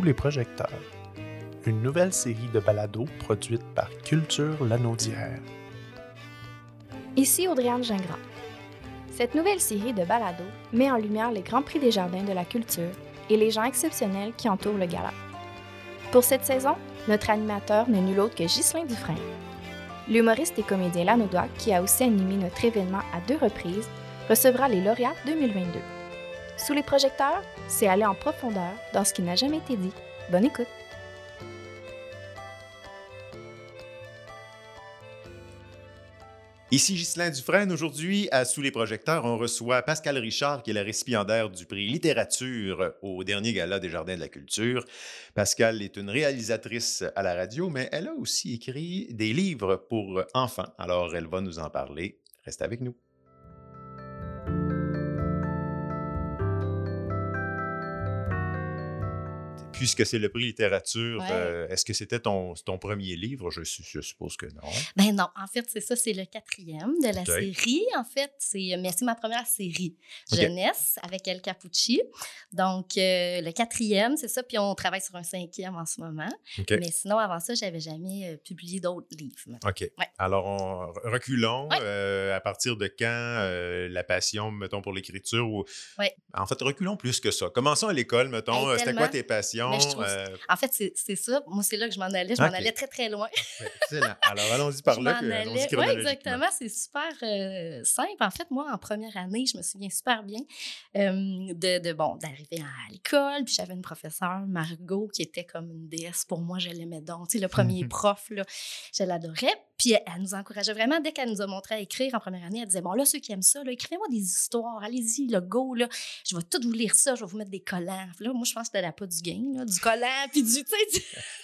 Les projecteurs, une nouvelle série de balados produite par Culture Lanaudière. Ici Audriane Gingras. Cette nouvelle série de balados met en lumière les grands prix des jardins de la culture et les gens exceptionnels qui entourent le gala. Pour cette saison, notre animateur n'est nul autre que Ghislain Dufresne. L'humoriste et comédien lanaudois, qui a aussi animé notre événement à deux reprises, recevra les lauréats 2022. Sous les projecteurs, c'est aller en profondeur dans ce qui n'a jamais été dit. Bonne écoute! Ici Ghislain Dufresne. Aujourd'hui, à Sous les projecteurs, on reçoit Pascal Richard, qui est la récipiendaire du prix littérature au dernier gala des Jardins de la Culture. Pascal est une réalisatrice à la radio, mais elle a aussi écrit des livres pour enfants. Alors, elle va nous en parler. Reste avec nous. Puisque c'est le prix littérature, Ouais. euh, est-ce que c'était ton, ton premier livre? Je, su- je suppose que non. Ben non, en fait, c'est ça, c'est le quatrième de la série. En fait, c'est mais c'est ma première série jeunesse avec El Capucci. Donc, euh, le quatrième, c'est ça. Puis on travaille sur un cinquième en ce moment. Mais sinon, avant ça, j'avais jamais euh, publié d'autres livres. OK. Alors, on- reculons. Ouais. euh, à partir de quand euh, la passion, mettons, pour l'écriture? Ou... En fait, reculons plus que ça. Commençons à l'école, mettons. Hey, euh, C'était quoi tes passions? Mais je trouve- euh, En fait, c'est ça. Moi, c'est là que je m'en allais. Je m'en allais très, très loin. excellent. Alors, allons-y par là. allais. Oui, exactement. C'est super euh, simple. En fait, moi, en première année, je me souviens super bien euh, de, de, bon, d'arriver à l'école. Puis j'avais une professeure, Margot, qui était comme une déesse pour moi. Je l'aimais donc. Tu sais, le premier prof, là, je l'adorais. Puis elle, elle nous encourageait vraiment. Dès qu'elle nous a montré à écrire en première année, elle disait Bon, là, ceux qui aiment ça, écrivez-moi des histoires. Allez-y, le go, là. Je vais tout vous lire ça. Je vais vous mettre des collants. Là, moi, je pense que c'était la pas du gain, là, du collant, puis du.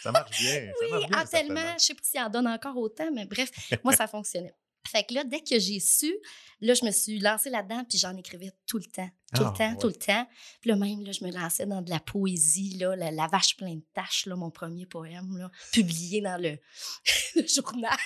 Ça marche bien. ça oui, marche bien, tellement, je sais pas s'il en donne encore autant, mais bref, moi, ça fonctionnait. Fait que là, dès que j'ai su, là, je me suis lancée là-dedans, puis j'en écrivais tout le temps, tout Ah, le temps, ouais. tout le temps. Puis là, même, là, je me lançais dans de la poésie, là, la, La vache pleine de taches, là, mon premier poème, là, publié dans le, le journal.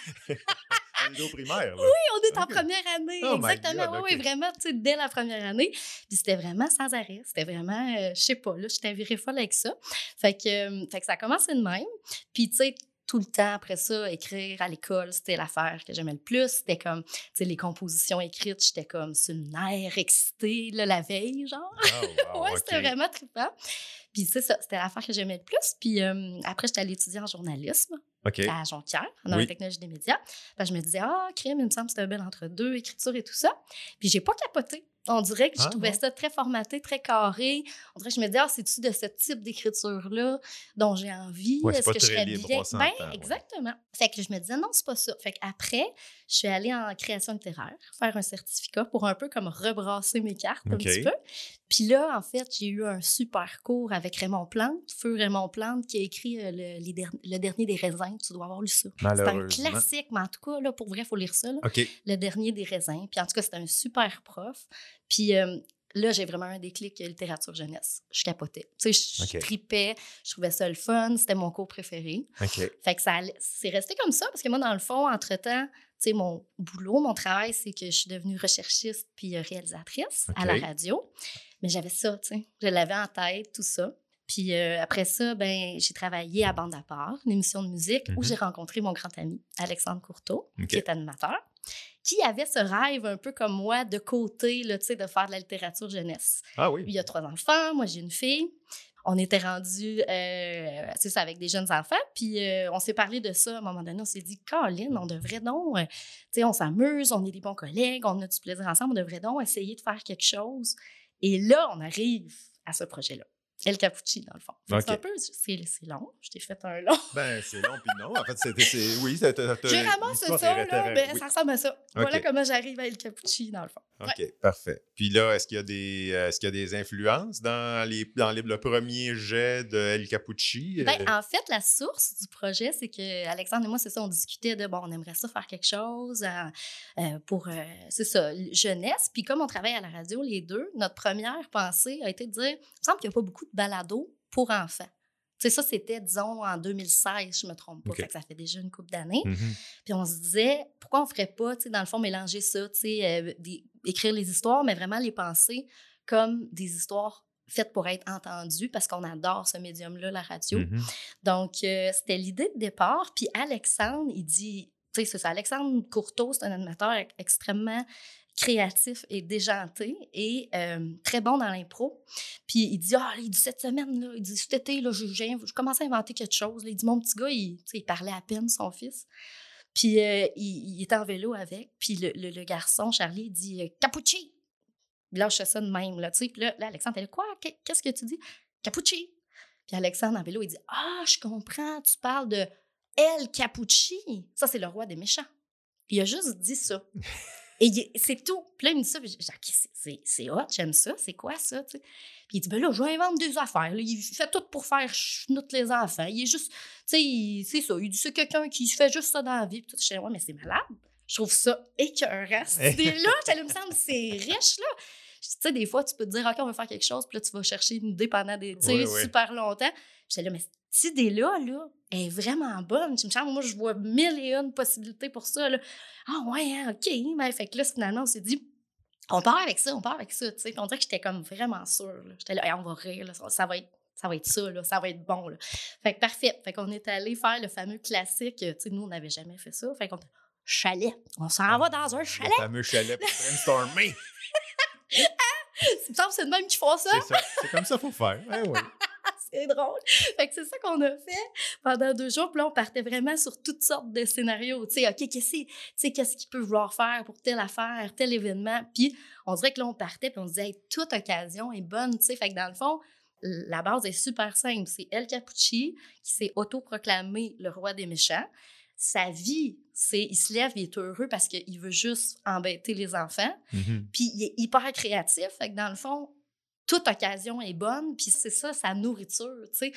Primaire. là. Oui, on est en première année, Oh exactement. God, oui, vraiment, tu sais, dès la première année. Puis c'était vraiment sans arrêt. C'était vraiment, euh, je sais pas, là, j'étais virée folle avec ça. Fait que, euh, fait que ça a commencé de même. Puis, tu sais, tout le temps après ça, écrire à l'école, c'était l'affaire que j'aimais le plus. C'était comme, tu sais, les compositions écrites, j'étais comme sur une air excitée, là, la veille, genre. Ah, wow, ouais, c'était vraiment trippant. Puis c'est ça, c'était l'affaire que j'aimais le plus. Puis euh, après, j'étais allée étudier en journalisme à Jonquière, dans Oui. la technologie des médias. Que je me disais, ah, crime, il me semble que c'est un bel entre-deux, écriture et tout ça. Puis j'ai pas capoté. On dirait que je Ah, trouvais ça très formaté, très carré. On dirait que je me disais, ah, c'est-tu de ce type d'écriture-là dont j'ai envie? Ouais, Est-ce que je serais libre, bien? Ben, ouais. exactement. Fait que je me disais, non, c'est pas ça. Fait qu'après, je suis allée en création littéraire, faire un certificat pour un peu comme rebrasser mes cartes un petit peu. Puis là, en fait, j'ai eu un super cours avec Raymond Plante, Feu Raymond Plante, qui a écrit euh, le, les der- le dernier des raisins. Tu dois avoir lu ça. C'est un classique, mais en tout cas, là, pour vrai, il faut lire ça. là. Le dernier des raisins. Puis en tout cas, c'était un super prof. Puis euh, là, j'ai vraiment un déclic littérature jeunesse. Je capotais. Tu sais, je, je OK. tripais, je trouvais ça le fun. C'était mon cours préféré. OK. Fait que ça c'est resté comme ça parce que moi, dans le fond, entre-temps, tu sais, mon boulot, mon travail, c'est que je suis devenue recherchiste puis euh, réalisatrice à la radio. Mais j'avais ça, tu sais. Je l'avais en tête, tout ça. Puis euh, après ça, ben, j'ai travaillé à Bande à part, une émission de musique, où Mhm. j'ai rencontré mon grand ami, Alexandre Courteau, qui est animateur, qui avait ce rêve un peu comme moi de côté, là, tu sais, de faire de la littérature jeunesse. Ah oui. Lui, il a trois enfants, moi, j'ai une fille. On était rendus, euh, c'est ça, avec des jeunes enfants. Puis euh, on s'est parlé de ça à un moment donné. On s'est dit, Colin, on devrait donc, euh, tu sais, on s'amuse, on est des bons collègues, on a du plaisir ensemble, on devrait donc essayer de faire quelque chose. Et là, on arrive à ce projet-là. El Capucci, dans le fond. C'est un peu, c'est c'est long. Je t'ai fait un long. Ben, c'est long, puis non. En fait, c'était. c'est- Oui, c'était. J'ai ramassé ça, là. Ben, ça ressemble à ça. Voilà comment j'arrive à El Capucci, dans le fond. OK, parfait. Puis là, est-ce qu'il y a des, euh, est-ce qu'il y a des influences dans, les, dans les- le premier jet de El Capucci? Ben, Euh, en fait, la source du projet, c'est que Alexandre et moi, c'est ça, on discutait de bon, on aimerait ça faire quelque chose euh, euh, pour, euh, c'est ça, jeunesse. Puis comme on travaille à la radio, les deux, notre première pensée a été de dire, il me semble qu'il n'y a pas beaucoup de balados pour enfants. Tu sais, ça, c'était, disons, en 2016, je me trompe pas. OK. Fait que ça fait déjà une couple d'années. mhm. Puis on se disait, pourquoi on ferait pas, tu sais, dans le fond, mélanger ça, tu sais, euh, des- écrire les histoires, mais vraiment les penser comme des histoires faite pour être entendue parce qu'on adore ce médium-là, la radio. Mhm. Donc, euh, c'était l'idée de départ. Puis Alexandre, il dit, tu sais, c'est ça, Alexandre Courteau, c'est un animateur extrêmement créatif et déjanté et très bon dans l'impro. Puis il dit, ah, il dit, cette semaine, là, il dit, cet été, là, je, je commence à inventer quelque chose. Il dit, mon petit gars, il, il parlait à peine, son fils. Puis euh, il, il était en vélo avec. Puis le, le- garçon, Charlie, il dit, euh, Capucci! Là, je fais ça de même, là. Puis là, Alexandre, elle dit, quoi? Qu'est- Qu'est-ce que tu dis? Capucci! Puis Alexandre, en vélo, il dit, ah, je comprends, tu parles de El Capucci. Ça, c'est le roi des méchants. Il a juste dit ça. Et c'est tout. Puis là, il me dit ça. Puis c'est- hot, j'aime ça. C'est quoi ça? Puis il dit, ben là, je vais inventer des affaires. là. Il fait tout pour faire chenoute les enfants. Il est juste, tu sais, c'est ça. Il dit, c'est quelqu'un qui fait juste ça dans la vie. Puis tout, je dis, ouais, mais c'est malade. Je trouve ça écœurant. Cette idée-là, j'allais me semble, c'est riche, là. Tu sais, des fois, tu peux te dire, OK, on va faire quelque chose, puis là, tu vas chercher une idée pendant des, tu sais, Oui, oui. super longtemps. J'étais là, mais cette idée-là, là, elle est vraiment bonne. Je me semble, moi, je vois mille et une possibilités pour ça, là. Ah ouais, hein, OK. Mais fait que là, finalement, on s'est dit, on part avec ça, on part avec ça, tu sais. On dirait que j'étais comme vraiment sûre. J'étais là, Hey, on va rire, là, ça, ça va être... Ça va être ça, là, ça va être bon. Là. Fait que parfait. Fait qu'on est allé faire le fameux classique. Tu sais, nous, on n'avait jamais fait ça. Fait qu'on chalet. On s'en va dans un Le chalet. fameux chalet pour brainstormer. Il me semble que c'est de même qu'ils font ça. C'est ça. C'est comme ça qu'il faut faire. Eh oui. C'est drôle. Fait que c'est ça qu'on a fait pendant deux jours. Puis là, on partait vraiment sur toutes sortes de scénarios. Tu sais, OK, qu'est-ce qu'est-ce qu'il peut vouloir faire pour telle affaire, tel événement? Puis on dirait que là, on partait, puis on se disait, Hey, toute occasion est bonne. Tu sais, fait que dans le fond, la base est super simple. C'est El Capucci qui s'est autoproclamé le roi des méchants. Sa vie, c'est il se lève, il est heureux parce qu'il veut juste embêter les enfants. Mhm. Puis il est hyper créatif. Fait que dans le fond, toute occasion est bonne. Puis c'est ça, sa nourriture, tu sais.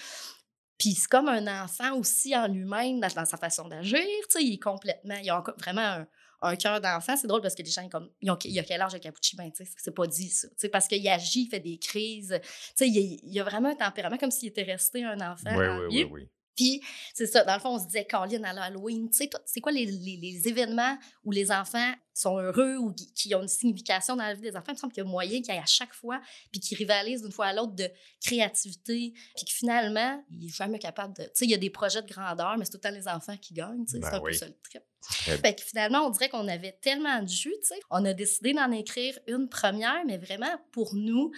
Puis c'est comme un enfant aussi en lui-même, dans, sa façon d'agir, tu sais. Il est complètement... Il a vraiment un, un cœur d'enfant. C'est drôle parce que les gens, comme, ils ont, il a quel âge le Capucci? Ben, tu sais, c'est pas dit, ça. Tu sais, parce qu'il agit, il fait des crises. Tu sais, il, il a vraiment un tempérament comme s'il était resté un enfant Oui, oui, oui, oui. Puis, c'est ça, dans le fond, on se disait, Caroline, à l'Halloween, tu sais, c'est quoi les, les- les événements où les enfants sont heureux ou qui, qui ont une signification dans la vie des enfants? Il me semble qu'il y a moyen qu'il y ait à chaque fois, puis qu'ils rivalisent d'une fois à l'autre de créativité, puis que finalement, il est jamais capable de. Tu sais, il y a des projets de grandeur, mais c'est tout le temps les enfants qui gagnent, tu sais, Ben c'est un peu oui. ça le trip. Très Fait que finalement, on dirait qu'on avait tellement de jus, tu sais. On a décidé d'en écrire une première, mais vraiment pour nous.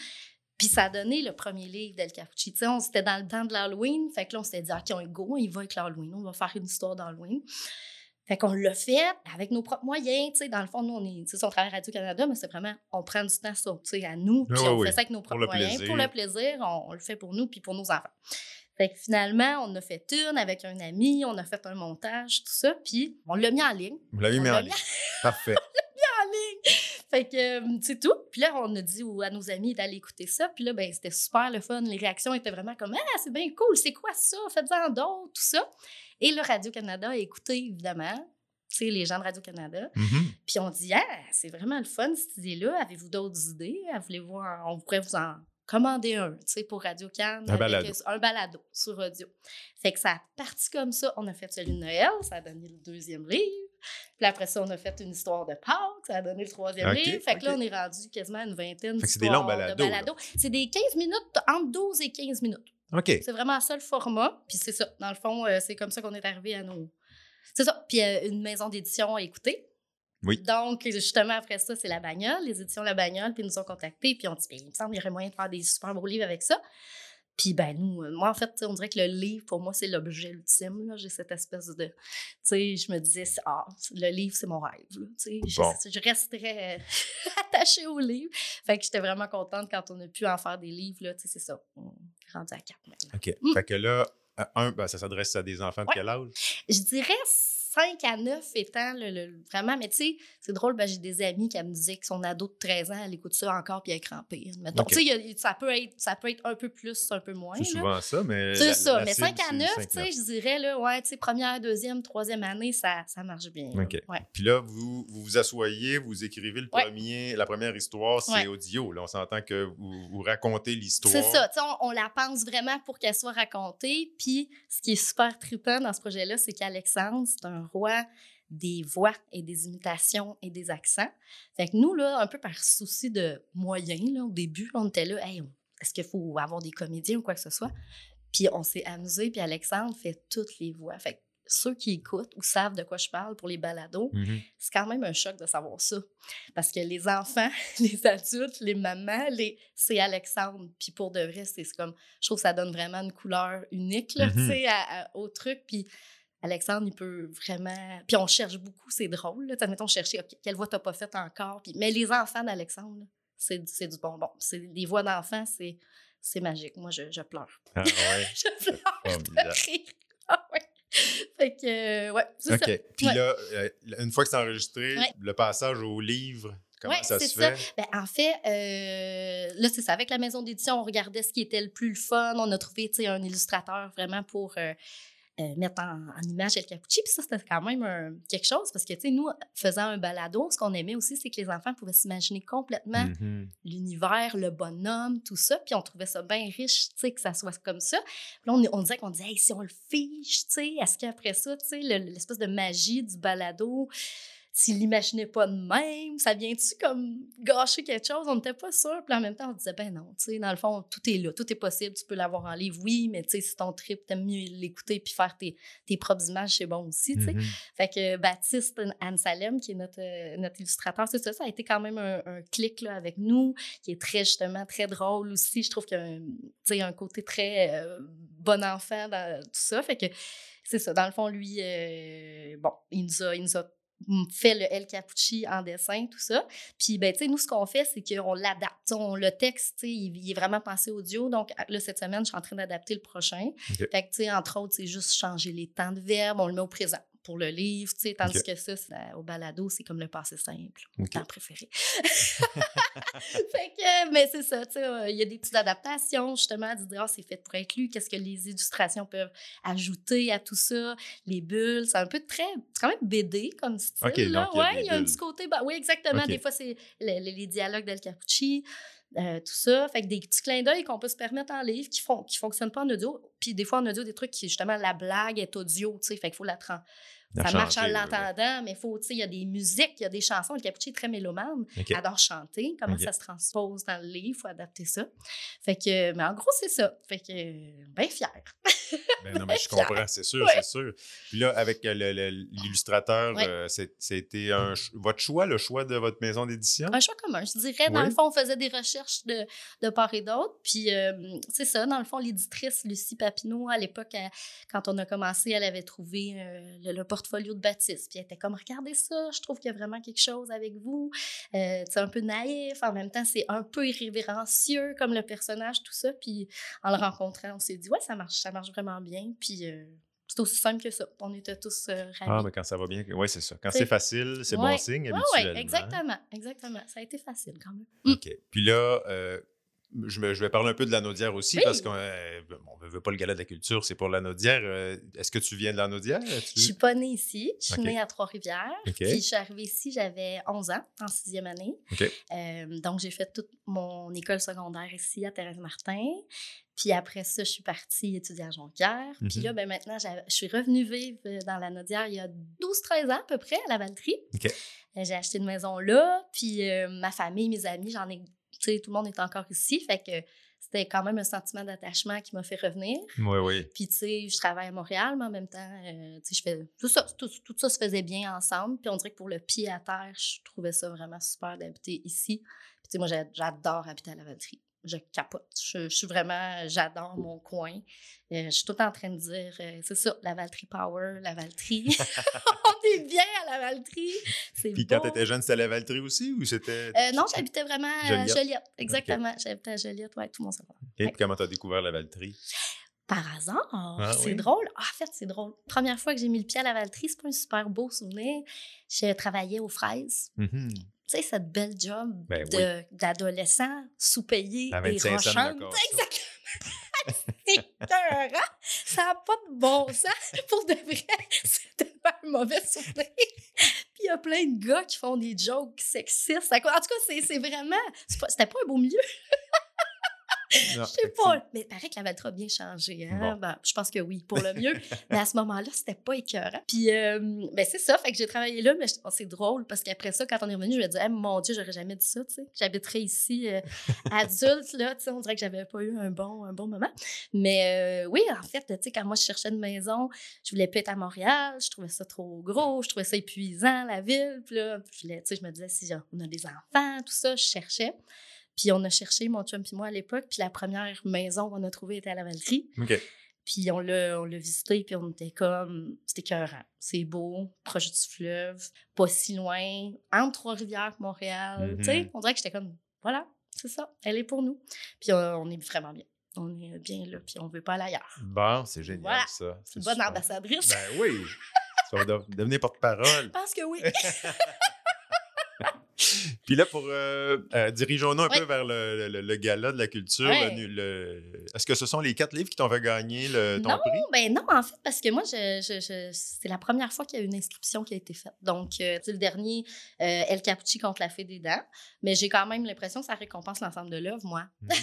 Puis ça a donné le premier livre d'El Capucci. Tu sais, on c'était dans le temps de l'Halloween. Fait que là, on s'était dit, OK, on est go, on y va avec l'Halloween. On va faire une histoire d'Halloween. Fait qu'on l'a fait avec nos propres moyens. Tu sais, dans le fond, nous, on est, on travaille à Radio-Canada, mais c'est vraiment, on prend du temps sur, à nous. Puis Oui, on oui, fait ça avec nos propres moyens. plaisir. Pour le plaisir, on, on le fait pour nous puis pour nos enfants. Fait que finalement, on a fait une avec un ami, on a fait un montage, tout ça, puis on l'a mis en ligne Vous l'avez mis en ligne. Parfait. Fait que euh, c'est tout. Puis là, on a dit à nos amis d'aller écouter ça. Puis là, ben, c'était super le fun. Les réactions étaient vraiment comme Ah, c'est bien cool, c'est quoi ça? Faites-en d'autres, tout ça. Et le Radio-Canada a écouté, évidemment. Tu sais, les gens de Radio-Canada. Mhm. Puis on dit, ah, c'est vraiment le fun, cette idée-là. Avez-vous d'autres idées? Ah, Voulez-vous, on pourrait vous en commander un, tu sais, pour Radio Can. Un balado. Un balado sur audio. Fait que ça a parti comme ça. On a fait celui de Noël, ça a donné le deuxième livre. Puis après ça, on a fait une histoire de Pâques, ça a donné le troisième livre. Fait que là, on est rendu quasiment à une vingtaine Fait que c'est des longs d'histoires de balados, balados. C'est des 15 minutes, entre 12 et 15 minutes. OK. C'est vraiment ça le format. Puis c'est ça. Dans le fond, euh, c'est comme ça qu'on est arrivé à nos. C'est ça. Puis euh, une maison d'édition à écouter. Oui. Donc, justement, après ça, c'est la bagnole, les éditions La Bagnole, puis ils nous ont contactés, puis on dit, Ben, il me semble qu'il y aurait moyen de faire des super beaux livres avec ça. Puis, ben, nous, euh, moi, en fait, on dirait que le livre, pour moi, c'est l'objet ultime. là. J'ai cette espèce de. Tu sais, je me disais, ah, le livre, c'est mon rêve. là. Tu sais, je- Bon. je, resterais euh, attachée au livre. Fait que j'étais vraiment contente quand on a pu en faire des livres. Là, tu sais, c'est ça. On est rendu à quatre maintenant. OK. Mm. Fait que là, un, ben, ça s'adresse à des enfants de Ouais. quel âge? Je dirais 5 à 9 étant le, le- vraiment, mais tu sais, c'est drôle, ben, j'ai des amis qui me disaient que son ado de 13 ans, elle écoute ça encore puis elle crampée. Ok. Tu sais, ça peut, être, ça peut être un peu plus, un peu moins. C'est souvent ça, mais. C'est ça, la mais cible, 5 à c'est 9, 5, tu sais, je dirais, là, ouais, tu sais, première, deuxième, troisième année, ça, ça marche bien. OK. Ouais. Puis là, vous, vous vous assoyez, vous écrivez le Ouais. premier, la première histoire, c'est Ouais. audio. Là, on s'entend que vous, vous racontez l'histoire. C'est ça, tu sais, on, on la pense vraiment pour qu'elle soit racontée. Puis, ce qui est super trippant dans ce projet-là, c'est qu'Alexandre, c'est un roi des voix et des imitations et des accents. Fait que nous, là, un peu par souci de moyens, là, au début, on était là, hey, est-ce qu'il faut avoir des comédiens ou quoi que ce soit? Puis on s'est amusé, puis Alexandre fait toutes les voix. Fait que ceux qui écoutent ou savent de quoi je parle pour les balados, Mhm. c'est quand même un choc de savoir ça. Parce que les enfants, les adultes, les mamans, les... c'est Alexandre. Puis pour de vrai, c'est comme, je trouve que ça donne vraiment une couleur unique, là, à- à- au truc. Puis Alexandre, il peut vraiment. Puis on cherche beaucoup, c'est drôle. Là. Admettons, chercher, OK, quelle voix t'as pas faite encore. Puis... Mais les enfants d'Alexandre, c'est du- du bonbon. C'est des voix d'enfants, c'est c'est magique. Moi, je, je pleure. Ah, ouais. Je pleure de rire. Ah ouais. Fait que, euh, ouais, c'est OK. ça. Puis Ouais. là, euh, une fois que c'est enregistré, Ouais. le passage au livre, comment Ouais, ça se ça. fait? Ben, en fait, euh, là, c'est ça. Avec la maison d'édition, on regardait ce qui était le plus le fun. On a trouvé tu sais, un illustrateur vraiment pour euh, euh, mettre en, en image El Capucci. Puis ça, c'était quand même un- quelque chose parce que, tu sais, nous, faisant un balado, ce qu'on aimait aussi, c'est que les enfants pouvaient s'imaginer complètement Mhm. l'univers, le bonhomme, tout ça. Puis on trouvait ça bien riche, tu sais, que ça soit comme ça. Puis là, on, on disait qu'on disait, hey, si on le fiche, tu sais, est-ce qu'après ça, tu sais, le- l'espèce de magie du balado, s'il l'imaginait pas de même, ça vient-tu comme gâcher quelque chose? On n'était pas sûr. Puis en même temps, on disait, ben non, tu sais, dans le fond, tout est là, tout est possible, tu peux l'avoir en livre, oui, mais tu sais, si ton trip, t'aimes mieux l'écouter puis faire tes, tes propres images, c'est bon aussi, tu sais. Mhm. Fait que Baptiste Anne Salem, qui est notre, euh, notre illustrateur, c'est ça, ça a été quand même un, un clic là, avec nous, qui est très, justement, très drôle aussi. Je trouve qu'il y a tu un côté très euh, bon enfant dans tout ça. Fait que c'est ça. Dans le fond, lui, euh, bon, il nous a, il nous a fait le El Capucci en dessin, tout ça. Puis, ben, tu sais, nous, ce qu'on fait, c'est qu'on l'adapte. On, le texte, tu sais, il, il est vraiment pensé audio. Donc, là, cette semaine, je suis en train d'adapter le prochain. Fait que, tu sais, entre autres, c'est juste changer les temps de verbe, on le met au présent pour le livre, tu sais, tandis que ça, euh, au balado, c'est comme le passé simple, mon temps préféré. fait que, mais c'est ça, tu sais, euh, il y a des petites adaptations, justement, de dire, ah, c'est fait pour être lu, qu'est-ce que les illustrations peuvent ajouter à tout ça, les bulles, c'est un peu très, c'est quand même BD comme style, OK, là, donc il y a ouais, y a un petit côté, bah, oui, exactement, des fois, c'est le- le- les dialogues d'El Capucci, euh, tout ça. Fait que des petits clins d'œil qu'on peut se permettre en livre qui font qui fonctionnent pas en audio. Puis des fois en audio, des trucs qui, justement, la blague est audio, tu sais. Fait qu'il faut la La Ça marche en l'entendant, mais faut, il y a des musiques, il y a des chansons. Le Capucci est très mélomane, OK. adore chanter. Comment ça se transpose dans le livre, il faut adapter ça. Fait que, mais en gros, c'est ça. Fait que, bien fière. Ben non, mais je comprends, c'est sûr, c'est sûr. Puis là, avec euh, l'illustrateur, euh, c'était un votre choix, le choix de votre maison d'édition? Un choix commun, je dirais. Dans Oui. le fond, on faisait des recherches de, de part et d'autre. Puis, euh, c'est ça, dans le fond, l'éditrice Lucie Papineau, à l'époque, quand on a commencé, elle avait trouvé euh, le, le portfolio de Baptiste. Puis, elle était comme, regardez ça, je trouve qu'il y a vraiment quelque chose avec vous. Euh, c'est un peu naïf, en même temps, c'est un peu irrévérencieux comme le personnage, tout ça. Puis, en le rencontrant, on s'est dit, ouais, ça marche, ça marche vraiment bien. Puis, euh, c'est aussi simple que ça. On était tous euh, ravis. Ah, mais quand ça va bien, oui, c'est ça. Quand C'est- facile, c'est Ouais. bon signe, Ouais, habituellement. ouais, exactement, exactement. Ça a été facile quand même. OK. Puis là, euh, je, me- je vais parler un peu de la Naudière aussi, Oui. parce qu'on ne veut pas le gala de la culture, c'est pour la Naudière. Euh, Est-ce que tu viens de la Naudière? Tu- Je suis pas née ici. Je suis née à Trois-Rivières. Puis je suis arrivée ici, j'avais 11 ans, en sixième année. Euh, donc, j'ai fait toute mon école secondaire ici à Thérèse-Martin. Puis après ça, je suis partie étudier à Jonquière. Puis Mhm. là, ben maintenant, je suis revenue vivre dans la Naudière il y a 12-13 ans à peu près, à la Valtrie. Euh, J'ai acheté une maison là. Puis euh, ma famille, mes amis, j'en ai... Sais, tout le monde est encore ici. Fait que c'était quand même un sentiment d'attachement qui m'a fait revenir. Oui, oui. Puis, tu sais, je travaille à Montréal, mais en même temps, euh, tu sais, je fais. Tout ça, tout, tout ça se faisait bien ensemble. Puis, on dirait que pour le pied à terre, je trouvais ça vraiment super d'habiter ici. Puis, tu sais, moi, j'a- j'adore habiter à la Valtrie. Je capote. Je, je suis vraiment. J'adore mon coin. Euh, je suis tout en train de dire, euh, c'est ça, la Valtrie Power, la Valtrie. on est bien à la Valtrie. C'est Puis beau. quand tu étais jeune, c'était à la Valtrie aussi ou c'était. Euh, non, j'habitais vraiment à Joliette? Exactement. J'habitais à Joliette, ouais, tout mon secondaire. Et puis comment tu as découvert la Valtrie? Par hasard, Ah c'est oui? drôle. Ah, en fait, c'est drôle. Première fois que j'ai mis le pied à la Valtrie, c'est pas un super beau souvenir. Je travaillais aux fraises. Mhm. Tu sais, cette belle job Ben d'adolescent, sous-payé et 25 cents de rochante. Exactement. Ça n'a pas de bon sens. Pour de vrai, c'était pas un mauvais souvenir. Puis il y a plein de gars qui font des jokes sexistes. En tout cas, c'est vraiment... pas- C'était pas un beau milieu. Je sais pas, mais il paraît que la Valtra a bien changé. Hein? Bon. Ben, je pense que oui, pour le mieux. mais à ce moment-là, c'était pas écœurant. Puis, euh, ben, c'est ça, fait que j'ai travaillé là, mais je- oh, c'est drôle parce qu'après ça, quand on est revenu, je me disais, Eh, mon Dieu, j'aurais jamais dit ça, tu sais. J'habiterais ici euh, adulte, là, tu sais, on dirait que j'avais pas eu un bon, un bon moment. Mais euh, oui, en fait, tu sais, quand moi, je cherchais une maison, je voulais plus être à Montréal, je trouvais ça trop gros, je trouvais ça épuisant, la ville. Puis là, je, voulais, je me disais, si on a des enfants, tout ça, je cherchais. Puis on a cherché, mon chum puis moi, à l'époque. Puis la première maison qu'on a trouvée était à la Valtrie. OK. Puis on l'a, on l'a visité, puis on était comme... C'était écœurant. C'est beau, proche du fleuve, pas si loin, entre Trois-Rivières Montréal. Tu sais, on dirait que j'étais comme, voilà, c'est ça, elle est pour nous. Puis on est vraiment bien. On est bien là, puis on veut pas aller ailleurs. Bon, c'est génial, Voilà. ça. C'est une bonne super. ambassadrice. Ben oui. Vas de- devenir porte-parole. Je pense que oui. Puis là, pour euh, euh, dirigeons-nous un peu vers le, le- le gala de la culture. Le Est-ce que ce sont les quatre livres qui t'ont fait gagner ton Non, prix? ben non, en fait, parce que moi, je, je- je- c'est la première fois qu'il y a une inscription qui a été faite. Donc, euh, tu sais, le dernier, euh, El Capucci contre la Fée des Dents. Mais j'ai quand même l'impression que ça récompense l'ensemble de l'œuvre, moi. Mhm.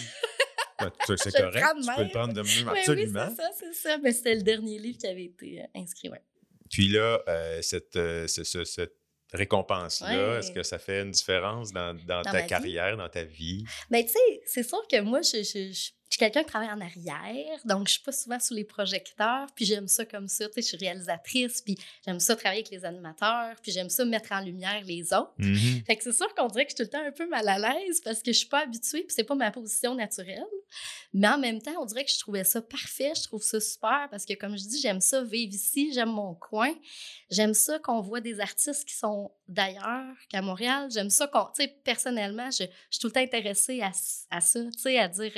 Ben, c'est correct. Tu peux le prendre de même, Oui, absolument. c'est ça, c'est ça. Mais c'était le dernier livre qui avait été euh, inscrit, ouais. Puis là, cette, ce- ce- cette récompense-là, Ouais. est-ce que ça fait une différence dans, dans Dans ta vie? carrière, dans ta vie? Mais tu sais, c'est sûr que moi, je, je, je- je suis quelqu'un qui travaille en arrière, donc je suis pas souvent sous les projecteurs, puis j'aime ça comme ça. Tu sais, je suis réalisatrice, puis j'aime ça travailler avec les animateurs, puis j'aime ça mettre en lumière les autres. Mhm. Fait que c'est sûr qu'on dirait que je suis tout le temps un peu mal à l'aise parce que je suis pas habituée, puis c'est pas ma position naturelle. Mais en même temps, on dirait que je trouvais ça parfait, je trouve ça super parce que, comme je dis, j'aime ça vivre ici, j'aime mon coin. J'aime ça qu'on voit des artistes qui sont d'ailleurs qu'à Montréal. J'aime ça qu'on, tu sais, personnellement, je, je suis tout le temps intéressée à, à ça, tu sais, à dire,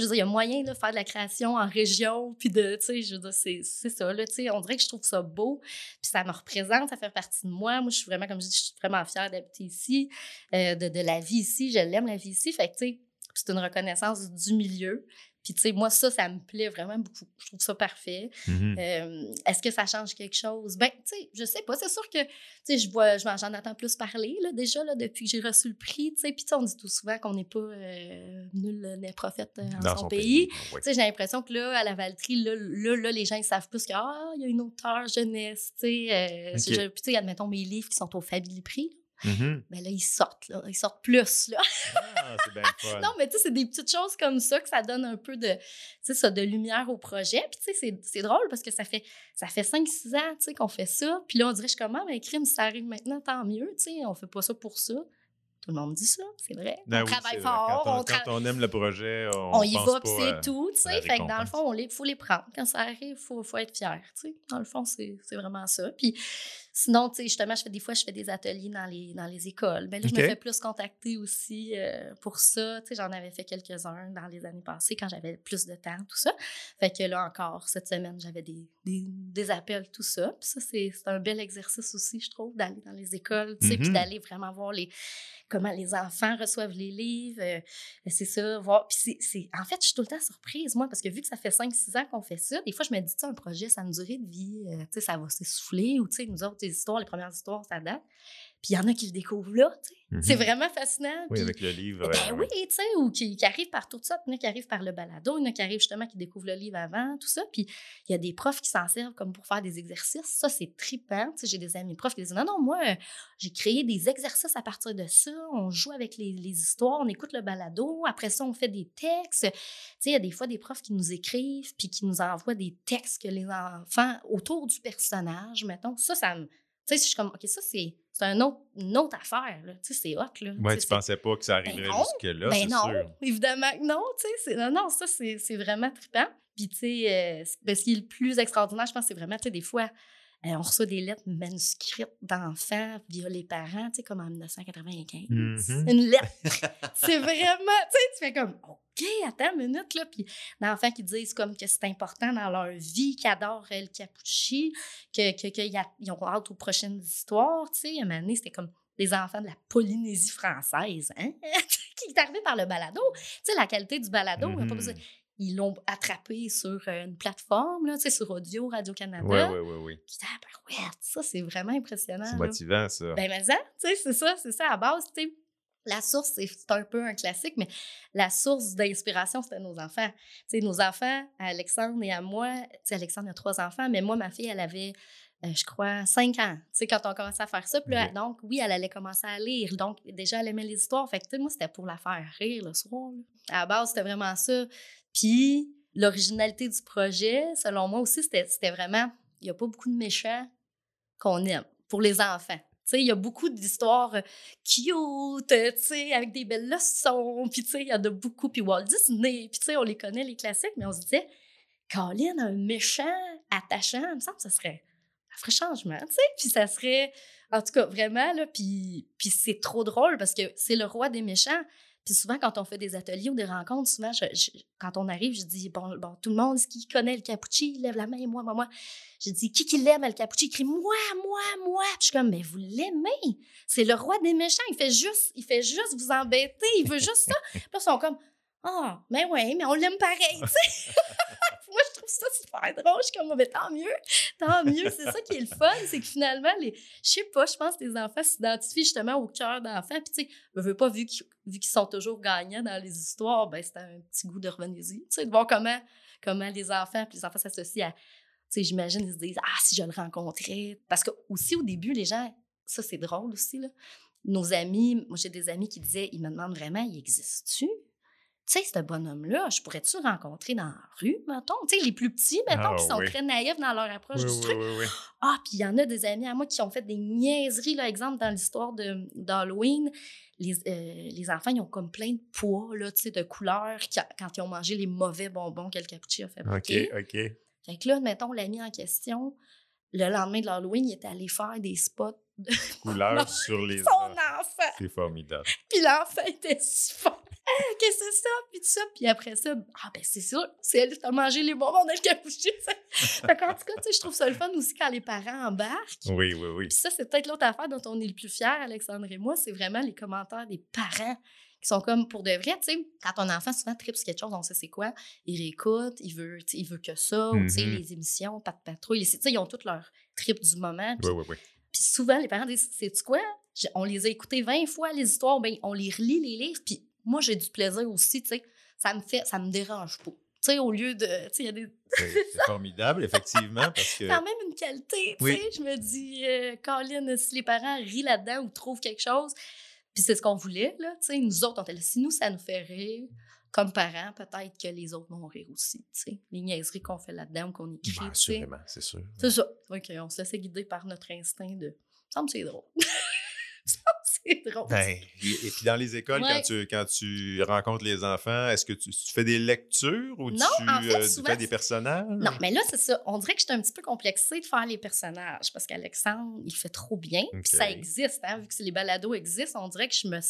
je veux dire, il y a moyen de faire de la création en région, puis de, tu sais, je veux c'est ça, là, tu sais, on dirait que je trouve ça beau, puis ça me représente, ça fait partie de moi. Moi, je suis vraiment, comme je dis, je suis vraiment fière d'habiter ici, euh, de, de la vie ici, je l'aime, la vie ici, fait tu sais, c'est une reconnaissance du milieu. Puis, tu sais, moi, ça, ça me plaît vraiment beaucoup. Je trouve ça parfait. Mhm. Euh, Est-ce que ça change quelque chose? Ben, tu sais, je sais pas. C'est sûr que, tu sais, je vois, j'en entends plus parler, là, déjà, là, depuis que j'ai reçu le prix, tu sais. Puis, tu sais, on dit tout souvent qu'on n'est pas euh, nul n'est prophète euh, en Dans son, son pays. Tu sais, j'ai l'impression que là, à la Valtrie, là, là, là, les gens, ils savent plus que, ah, il y a une auteure jeunesse, tu sais. euh, Puis, tu sais, admettons mes livres qui sont au Family Prix, Mhm. ben là, ils sortent, là. Ils sortent plus, là. Ah, c'est bien fun. Non, mais tu sais, c'est des petites choses comme ça que ça donne un peu de, tu sais, ça, de lumière au projet. Puis, tu sais, c'est- c'est drôle parce que ça fait, ça fait 5-6 ans, tu sais, qu'on fait ça. Puis là, on dirait, je suis comme, ah, mais crime, ça arrive maintenant, tant mieux, tu sais, on fait pas ça pour ça. Tout le monde dit ça, c'est vrai. Ben on oui, travaille fort, Quand on, on, tra- quand on aime le projet, on, on y pense va, puis c'est tout, tu sais. Fait que dans le fond, il faut les prendre. Quand ça arrive, il faut, faut être fier, tu sais. Dans le fond, c'est c'est vraiment ça. Puis sinon, tu sais, justement, je fais des fois, je fais des ateliers dans les, dans les écoles. Ben là, je me fais plus contacter aussi euh, pour ça. Tu sais, j'en avais fait quelques-uns dans les années passées quand j'avais plus de temps, tout ça. Fait que là, encore, cette semaine, j'avais des, des, des appels, tout ça. Puis ça, c'est un bel exercice aussi, je trouve, d'aller dans les écoles, tu sais, puis Mhm. d'aller vraiment voir les comment les enfants reçoivent les livres. euh, c'est ça, voir. Puis c'est, En fait, je suis tout le temps surprise, moi, parce que vu que ça fait 5-6 ans qu'on fait ça, des fois, je me dis, tu sais, un projet, ça a une durée de vie, euh, tu sais, ça va s'essouffler, ou tu sais, nous autres, les histoires, les premières histoires, ça date. Puis il y en a qui le découvrent là, tu sais. Mhm. C'est vraiment fascinant. Oui, avec le livre. ben ouais, oui, tu sais, ou qui, qui arrivent par tout ça. Il y en a qui arrivent par le balado, il y en a qui arrivent justement qui découvrent le livre avant, tout ça. Puis il y a des profs qui s'en servent comme pour faire des exercices. Ça, c'est trippant. Tu sais, j'ai des amis profs qui disent Non, non, moi, j'ai créé des exercices à partir de ça. On joue avec les, les histoires, on écoute le balado. Après ça, on fait des textes. Tu sais, il y a des fois des profs qui nous écrivent puis qui nous envoient des textes que les enfants autour du personnage, mettons. Ça, ça me. Tu sais, je suis comme, OK, ça, c'est c'est un autre, une autre affaire. là. Tu sais, c'est hot. Là. Ouais, tu c'est- pensais pas que ça arriverait non, jusque-là, ben c'est non, sûr. évidemment que non, tu sais, non, non, ça, c'est c'est vraiment trippant. Puis, tu sais, euh, ben, ce qui est le plus extraordinaire, je pense, c'est vraiment, tu sais, des fois, on reçoit des lettres manuscrites d'enfants via les parents, tu sais, comme en 1995. Mhm. Une lettre. c'est vraiment, tu sais, tu fais comme, OK, attends une minute, là. Puis, d'enfants qui disent comme que c'est important dans leur vie, qu'ils adorent que, que, qu'ils a- ils ont hâte aux prochaines histoires, tu sais. Une année, c'était comme des enfants de la Polynésie française, hein? qui est arrivé par le balado. Tu sais, la qualité du balado, on a pas besoin- ils l'ont attrapé sur euh, une plateforme, là, tu sais, sur Audio, Radio-Canada. Oui, oui, oui, oui. Puis, ah, ben ouais, ça, c'est vraiment impressionnant. C'est là. motivant, ça. Ben, mais ça, tu sais, c'est ça, c'est ça à base, tu sais. la source, c'est un peu un classique, mais la source d'inspiration, c'était nos enfants. sais, nos enfants, à Alexandre et à moi, Alexandre a trois enfants, mais moi, ma fille, elle avait, euh, je crois, cinq ans. sais, quand on commençait à faire ça, puis donc, oui, elle allait commencer à lire. Donc, déjà, elle aimait les histoires. Fait que, moi, c'était pour la faire rire le soir. À la base, c'était vraiment ça. Puis, l'originalité du projet, selon moi aussi, c'était vraiment, il n'y a pas beaucoup de méchants qu'on aime pour les enfants. Il y a beaucoup d'histoires euh, cute, avec des belles leçons, puis il y en a beaucoup, puis Walt Disney, puis on les connaît, les classiques, mais on se disait, Colin, un méchant attachant, il me semble que ça serait, ça ferait changement, tu sais, puis ça serait, en tout cas, vraiment, là, puis, puis c'est trop drôle parce que c'est le roi des méchants, puis souvent, quand on fait des ateliers ou des rencontres, souvent, quand on arrive, je dis bon, bon, tout le monde, qui connaît le cappuccino, lève la main, moi, moi, moi. Je dis qui qui l'aime, le cappuccino? Il crie moi, moi, moi. Puis je suis comme, mais vous l'aimez? C'est le roi des méchants. Il fait juste, il fait juste vous embêter. Il veut juste ça. Puis ils sont comme, ah, mais ouais, mais on l'aime pareil, tu sais. Ça super drôle. Je suis comme, mais tant mieux, tant mieux. C'est ça qui est le fun, c'est que finalement, les, je sais pas, je pense que les enfants s'identifient justement au cœur d'enfant. Puis, tu sais, je veux pas, vu qu'ils sont toujours gagnants dans les histoires, ben, c'est un petit goût de revenir-y. Tu sais, de voir comment, comment les enfants, puis les enfants s'associent à, tu sais, j'imagine, ils se disent, ah, si je le rencontrais. Parce que aussi, au début, les gens, ça, c'est drôle aussi, là. Nos amis, moi, j'ai des amis qui disaient, ils me demandent vraiment, il existe-tu? Tu sais, ce bonhomme-là, je pourrais-tu rencontrer dans la rue, mettons? Tu sais, les plus petits, mettons, ah qui sont très naïfs dans leur approche du truc. ah, puis il y en a des amis à moi qui ont fait des niaiseries, là, exemple, dans l'histoire d'Halloween. Les, euh, les, enfants, ils ont comme plein de poids, là, tu sais, de couleurs quand ils ont mangé les mauvais bonbons que le cappuccino a fabriqués. OK, OK. Fait que là, mettons, l'ami en question, le lendemain de l'Halloween, il était allé faire des spots de couleurs sur les Son enfant! C'est formidable. Puis l'enfant était super ah, qu'est-ce que c'est ça? Puis tout ça. Puis après ça, ah, ben c'est sûr, c'est elle qui a mangé les bonbons dans le capuchin. fait qu'en tout cas, tu sais, je trouve ça le fun aussi quand les parents embarquent. Oui, oui, oui. Puis ça, c'est peut-être l'autre affaire dont on est le plus fiers, Alexandre et moi, c'est vraiment les commentaires des parents qui sont comme pour de vrai, tu sais, quand ton enfant souvent tripe sur quelque chose, on sait c'est quoi, il réécoute, il veut, il veut que ça, ou tu sais, mm-hmm. les émissions, pas de patrouille, tu sais, ils ont toutes leur trip du moment. oui, oui, oui. Puis souvent, les parents disent, c'est quoi? On les a écoutés 20 fois, les histoires, ben, on les relit, les livres, puis moi, j'ai du plaisir aussi, tu sais. Ça me fait, ça me dérange pas. Tu sais, au lieu de. Tu sais, il y a des. c'est formidable, effectivement, parce que. quand même une qualité, tu sais. Je me dis, euh, Colin, si les parents rient là-dedans ou trouvent quelque chose, puis c'est ce qu'on voulait, là, tu sais. Nous autres, on était là. Si nous, ça nous fait rire, comme parents, peut-être que les autres vont rire aussi, tu sais. Les niaiseries qu'on fait là-dedans ou qu'on écrit. Ben, assurément, c'est sûr. C'est ça. OK, on se laissait guider par notre instinct de. Ça me c'est drôle. c'est drôle. Ben, et, puis dans les écoles, quand, tu, quand tu rencontres les enfants, est-ce que tu, fais des lectures ou tu, euh, fais des personnages? Non, mais là, c'est ça. On dirait que je suis un petit peu complexée de faire les personnages parce qu'Alexandre, il fait trop bien. ça existe, hein, vu que les balados existent, on dirait que je me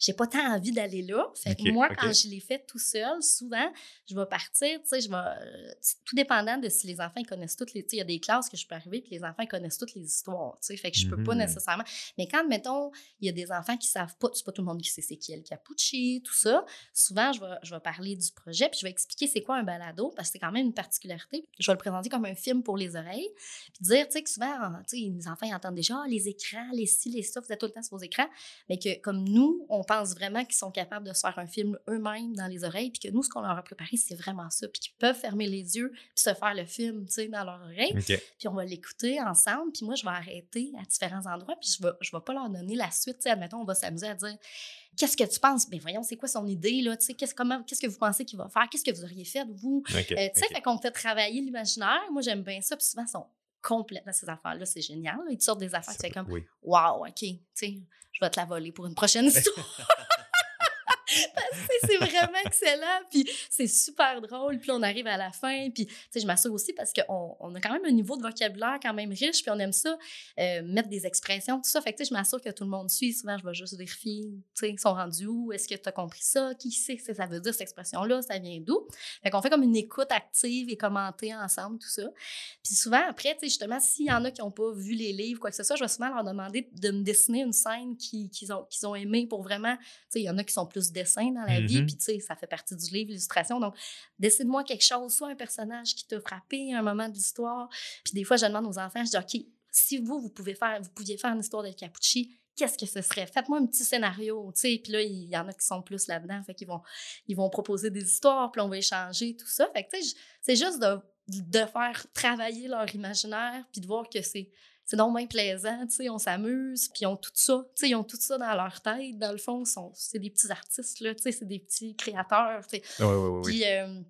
j'ai pas tant envie d'aller là. Fait que moi, quand je l'ai fait tout seul, souvent, je vais partir, tu sais, je vais. Euh, tout dépendant de si les enfants ils connaissent toutes les. Tu sais, il y a des classes que je peux arriver, puis les enfants ils connaissent toutes les histoires, tu sais. Fait que je peux pas mmh nécessairement. Mais quand, mettons, il y a des enfants qui savent pas, c'est pas tout le monde qui sait c'est qui est le Capucci, tout ça, souvent, je vais, je vais parler du projet, puis je vais expliquer c'est quoi un balado, parce que c'est quand même une particularité. Je vais le présenter comme un film pour les oreilles, puis dire, tu sais, que souvent, tu sais, les enfants ils entendent déjà ah, les écrans, les ci, les ça, vous êtes tout le temps sur vos écrans, mais que comme nous, on pense vraiment qu'ils sont capables de se faire un film eux-mêmes dans les oreilles, puis que nous, ce qu'on leur a préparé, c'est vraiment ça, puis qu'ils peuvent fermer les yeux, puis se faire le film, tu sais, dans leurs oreilles. Puis on va l'écouter ensemble, puis moi, je vais arrêter à différents endroits, puis je vais, je vais pas leur donner la suite, tu sais, admettons, on va s'amuser à dire qu'est-ce que tu penses? Mais voyons, c'est quoi son idée, là? Sais, qu'est-ce, comment, qu'est-ce que vous pensez qu'il va faire? Qu'est-ce que vous auriez fait, vous? Euh, tu sais, fait qu'on fait travailler l'imaginaire. Moi, j'aime bien ça. Puis souvent, ils sont complètement ces affaires-là. C'est génial. Ils te sortent des affaires. Tu fais comme, wow, OK, tu sais, je vais te la voler pour une prochaine histoire. c'est vraiment excellent, puis c'est super drôle, puis on arrive à la fin, puis je m'assure aussi parce qu'on on a quand même un niveau de vocabulaire quand même riche, puis on aime ça, euh, mettre des expressions, tout ça. Fait que je m'assure que tout le monde suit. Souvent, je vais juste vérifier, tu sais, ils sont rendus où? Est-ce que tu as compris ça? Qui sait ce que ça veut dire, cette expression-là? Ça vient d'où? Fait qu'on fait comme une écoute active et commenter ensemble, tout ça. Puis souvent, après, tu sais, justement, s'il y en a qui n'ont pas vu les livres, quoi que ce soit, je vais souvent leur demander de me dessiner une scène qu'ils ont, qu'ils ont aimé pour vraiment, tu sais, il y en a qui sont plus dans la vie, mm-hmm. puis tu sais, ça fait partie du livre, l'illustration. Donc, décide-moi quelque chose, soit un personnage qui t'a frappé, un moment de l'histoire. Puis des fois, je demande aux enfants, je dis, OK, si vous, vous pouvez faire, vous pouviez faire une histoire de Capucci, qu'est-ce que ce serait? Faites-moi un petit scénario, tu sais. Puis là, il y en a qui sont plus là-dedans, fait qu'ils vont, ils vont proposer des histoires, puis on va échanger, tout ça. Fait que, tu sais, c'est juste de, de faire travailler leur imaginaire, puis de voir que c'est c'est donc bien plaisant, tu sais, on s'amuse, puis ils ont tout ça, tu sais, ils ont tout ça dans leur tête, dans le fond, c'est des petits artistes, là, tu sais, c'est des petits créateurs, tu sais. Oui, oui, oui. Puis, euh,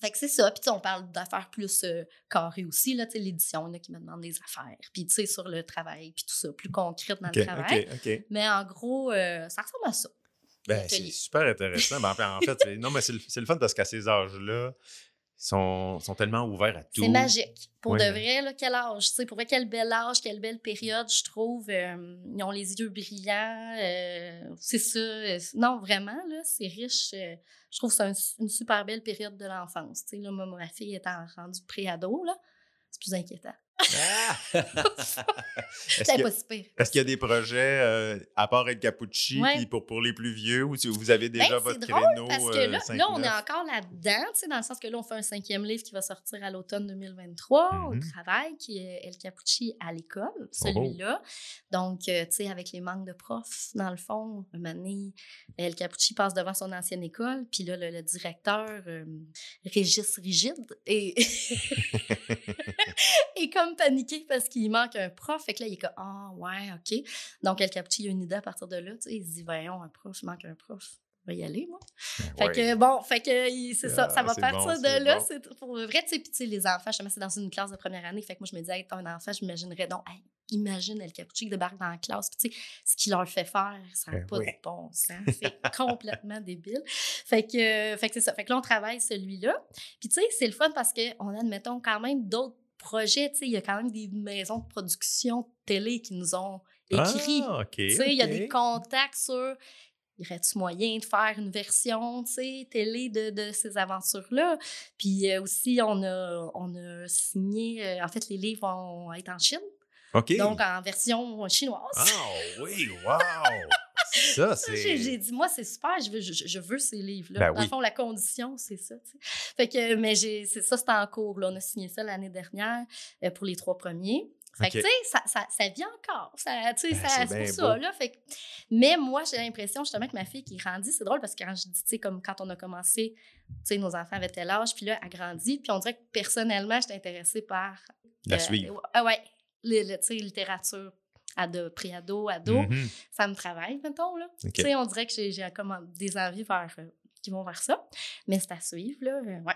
fait que c'est ça, puis on parle d'affaires plus euh, carrées aussi, là, tu sais, l'édition, il y en a qui me demandent des affaires, puis tu sais, sur le travail, puis tout ça, plus concret dans le travail. Mais en gros, euh, ça ressemble à ça. Ben, c'est super intéressant. Ben, en fait, non, mais c'est le, le, fun parce qu'à ces âges-là, sont, sont tellement ouverts à tout. C'est magique. Pour de vrai, là, quel âge, tu sais, pour vrai, quel bel âge, quelle belle période, je trouve. Euh, ils ont les yeux brillants, euh, c'est ça. Euh, non, vraiment, là, c'est riche. je trouve que c'est une super belle période de l'enfance. Tu sais, là, moi, ma fille étant rendue pré-ado, là, c'est plus inquiétant. Ah! c'est pas Est-ce qu'il y a des projets, euh, à part être Capucci, pour, pour les plus vieux, ou vous avez ben, déjà votre drôle créneau? Parce que là, là on est encore là-dedans, dans le sens que là, on fait un cinquième livre qui va sortir à l'automne 2023. On mm-hmm. travaille, qui est El Capucci à l'école, oh, oh. celui-là. Donc, euh, tu sais, avec les manques de profs, dans le fond, un moment El Capucci passe devant son ancienne école, puis là, le, directeur, euh, Régis Rigide, et, et comme paniqué parce qu'il manque un prof. Fait que là, il est comme, ah, ouais, OK. Donc, El Capucci, a une idée à partir de là. Tu sais, il se dit, voyons, un prof, il manque un prof. On va y aller, moi. Fait que, bon, fait que c'est ça, ça va partir de là. C'est pour vrai, tu sais, puis tu sais, les enfants, je c'est dans une classe de première année. Fait que moi, je me disais, être un enfant, je m'imaginerais donc, imagine El Capucci qui débarque dans la classe, puis tu sais, ce qu'il leur fait faire, ça n'a ben pas de bon sens. C'est complètement débile. Fait que, fait que c'est ça. Fait que là, on travaille celui-là. Puis tu sais, c'est le fun parce qu'on a, admettons, quand même d'autres projet. Il y a quand même des maisons de production télé qui nous ont écrit. Ah, Il y a des contacts sur y aurait-tu moyen de faire une version télé de, de ces aventures-là? Puis euh, aussi, on a, on a signé, euh, en fait, les livres vont être en Chine. Donc en version chinoise. Ah oui, wow! Ça, c'est. J'ai dit, moi, c'est super, je veux, je, veux ces livres-là. Ben Dans le fond, la condition, c'est ça. Fait que, mais c'est ça, c'est en cours. Là. On a signé ça l'année dernière euh, pour les trois premiers. Fait que, tu sais, ça, ça, ça, vient encore. Ça, ben, c'est pour ça, là. Fait que... Mais moi, j'ai l'impression, justement, que ma fille qui grandit, c'est drôle parce que quand je dis, tu sais, comme quand on a commencé, tu sais, nos enfants avaient tel âge, puis là, elle grandit, puis on dirait que personnellement, j'étais intéressée par. La euh, suivre. Ah ouais, tu sais, littérature ado, pré-ado, ado, mm-hmm. ça me travaille, mettons. Là. Tu sais, on dirait que j'ai comme des envies vers, euh, qui vont vers ça. Mais c'est à suivre, là. Euh, ouais.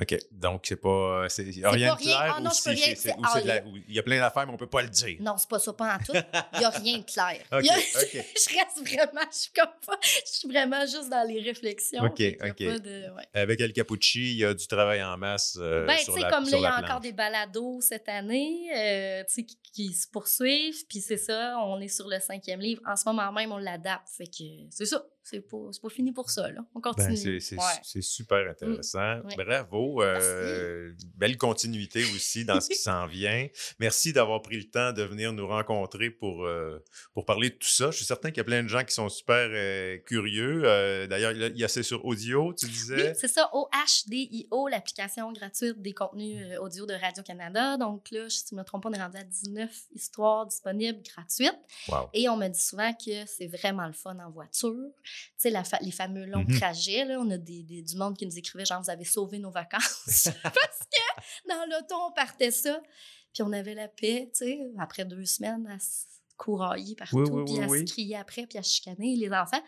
OK. Donc, c'est pas. C'est rien de clair ah, non, ou rien, il y a plein d'affaires, mais on peut pas le dire. Non, c'est pas ça, pas en tout. Il n'y a rien de clair. OK. je reste vraiment, je suis comme pas. Je suis vraiment juste dans les réflexions. OK, OK. Avec El Capucci, il y a du travail en masse. Euh, ben, tu sais, comme là, il y a encore des balados cette année, euh, tu sais, qui, qui, se poursuivent. Puis c'est ça, on est sur le cinquième livre. En ce moment même, on l'adapte. Fait que c'est ça c'est pas, pas fini pour ça. Là. On ben, continue. c'est super intéressant. Mm. Bravo. Euh, belle continuité aussi dans ce qui s'en vient. Merci d'avoir pris le temps de venir nous rencontrer pour, euh, pour parler de tout ça. Je suis certain qu'il y a plein de gens qui sont super euh, curieux. D'ailleurs, il y a c'est sur audio, tu disais. Oui, c'est ça, OHDIO, l'application gratuite des contenus audio de Radio-Canada. Donc là, si je ne me trompe pas, on est rendu à 19 histoires disponibles gratuites. Et on me dit souvent que c'est vraiment le fun en voiture sais, les fameux longs mm-hmm. trajets, là, on a des, du monde qui nous écrivait genre, vous avez sauvé nos vacances. Parce que dans l'auto, on partait ça. Puis on avait la paix, tu sais, après deux semaines à se courailler partout, puis à se crier après, puis à chicaner les enfants.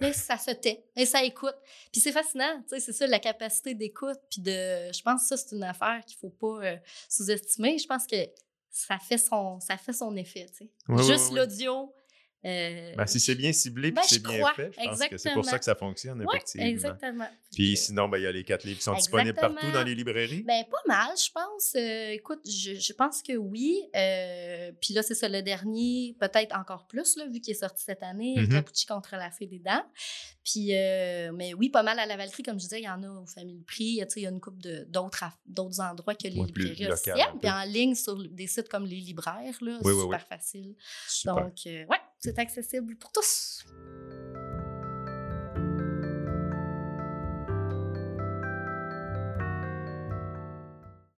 Là, ça se tait et ça écoute. Puis c'est fascinant, tu sais, c'est ça, la capacité d'écoute. Puis de, je pense que ça, c'est une affaire qu'il ne faut pas euh, sous-estimer. Je pense que ça fait son, ça fait son effet, tu sais. Juste l'audio, euh, ben, si c'est bien ciblé ben, c'est bien fait, je pense que c'est pour ça que ça fonctionne, effectivement. exactement. Puis sinon, ben, il y a les quatre livres qui sont disponibles partout dans les librairies? Ben, pas mal, je pense. Euh, écoute, je, je, pense que oui. Euh, puis là, c'est ça, le dernier, peut-être encore plus, là, vu qu'il est sorti cette année, mm Capucci contre la fée des dents. Puis, mais oui, pas mal à la Valkyrie, comme je disais, il y en a au Famille Prix. Il y a une couple d'autres endroits que les librairies officielles. Puis en ligne sur des sites comme les libraires, là, super facile. Donc, ouais c'est accessible pour tous.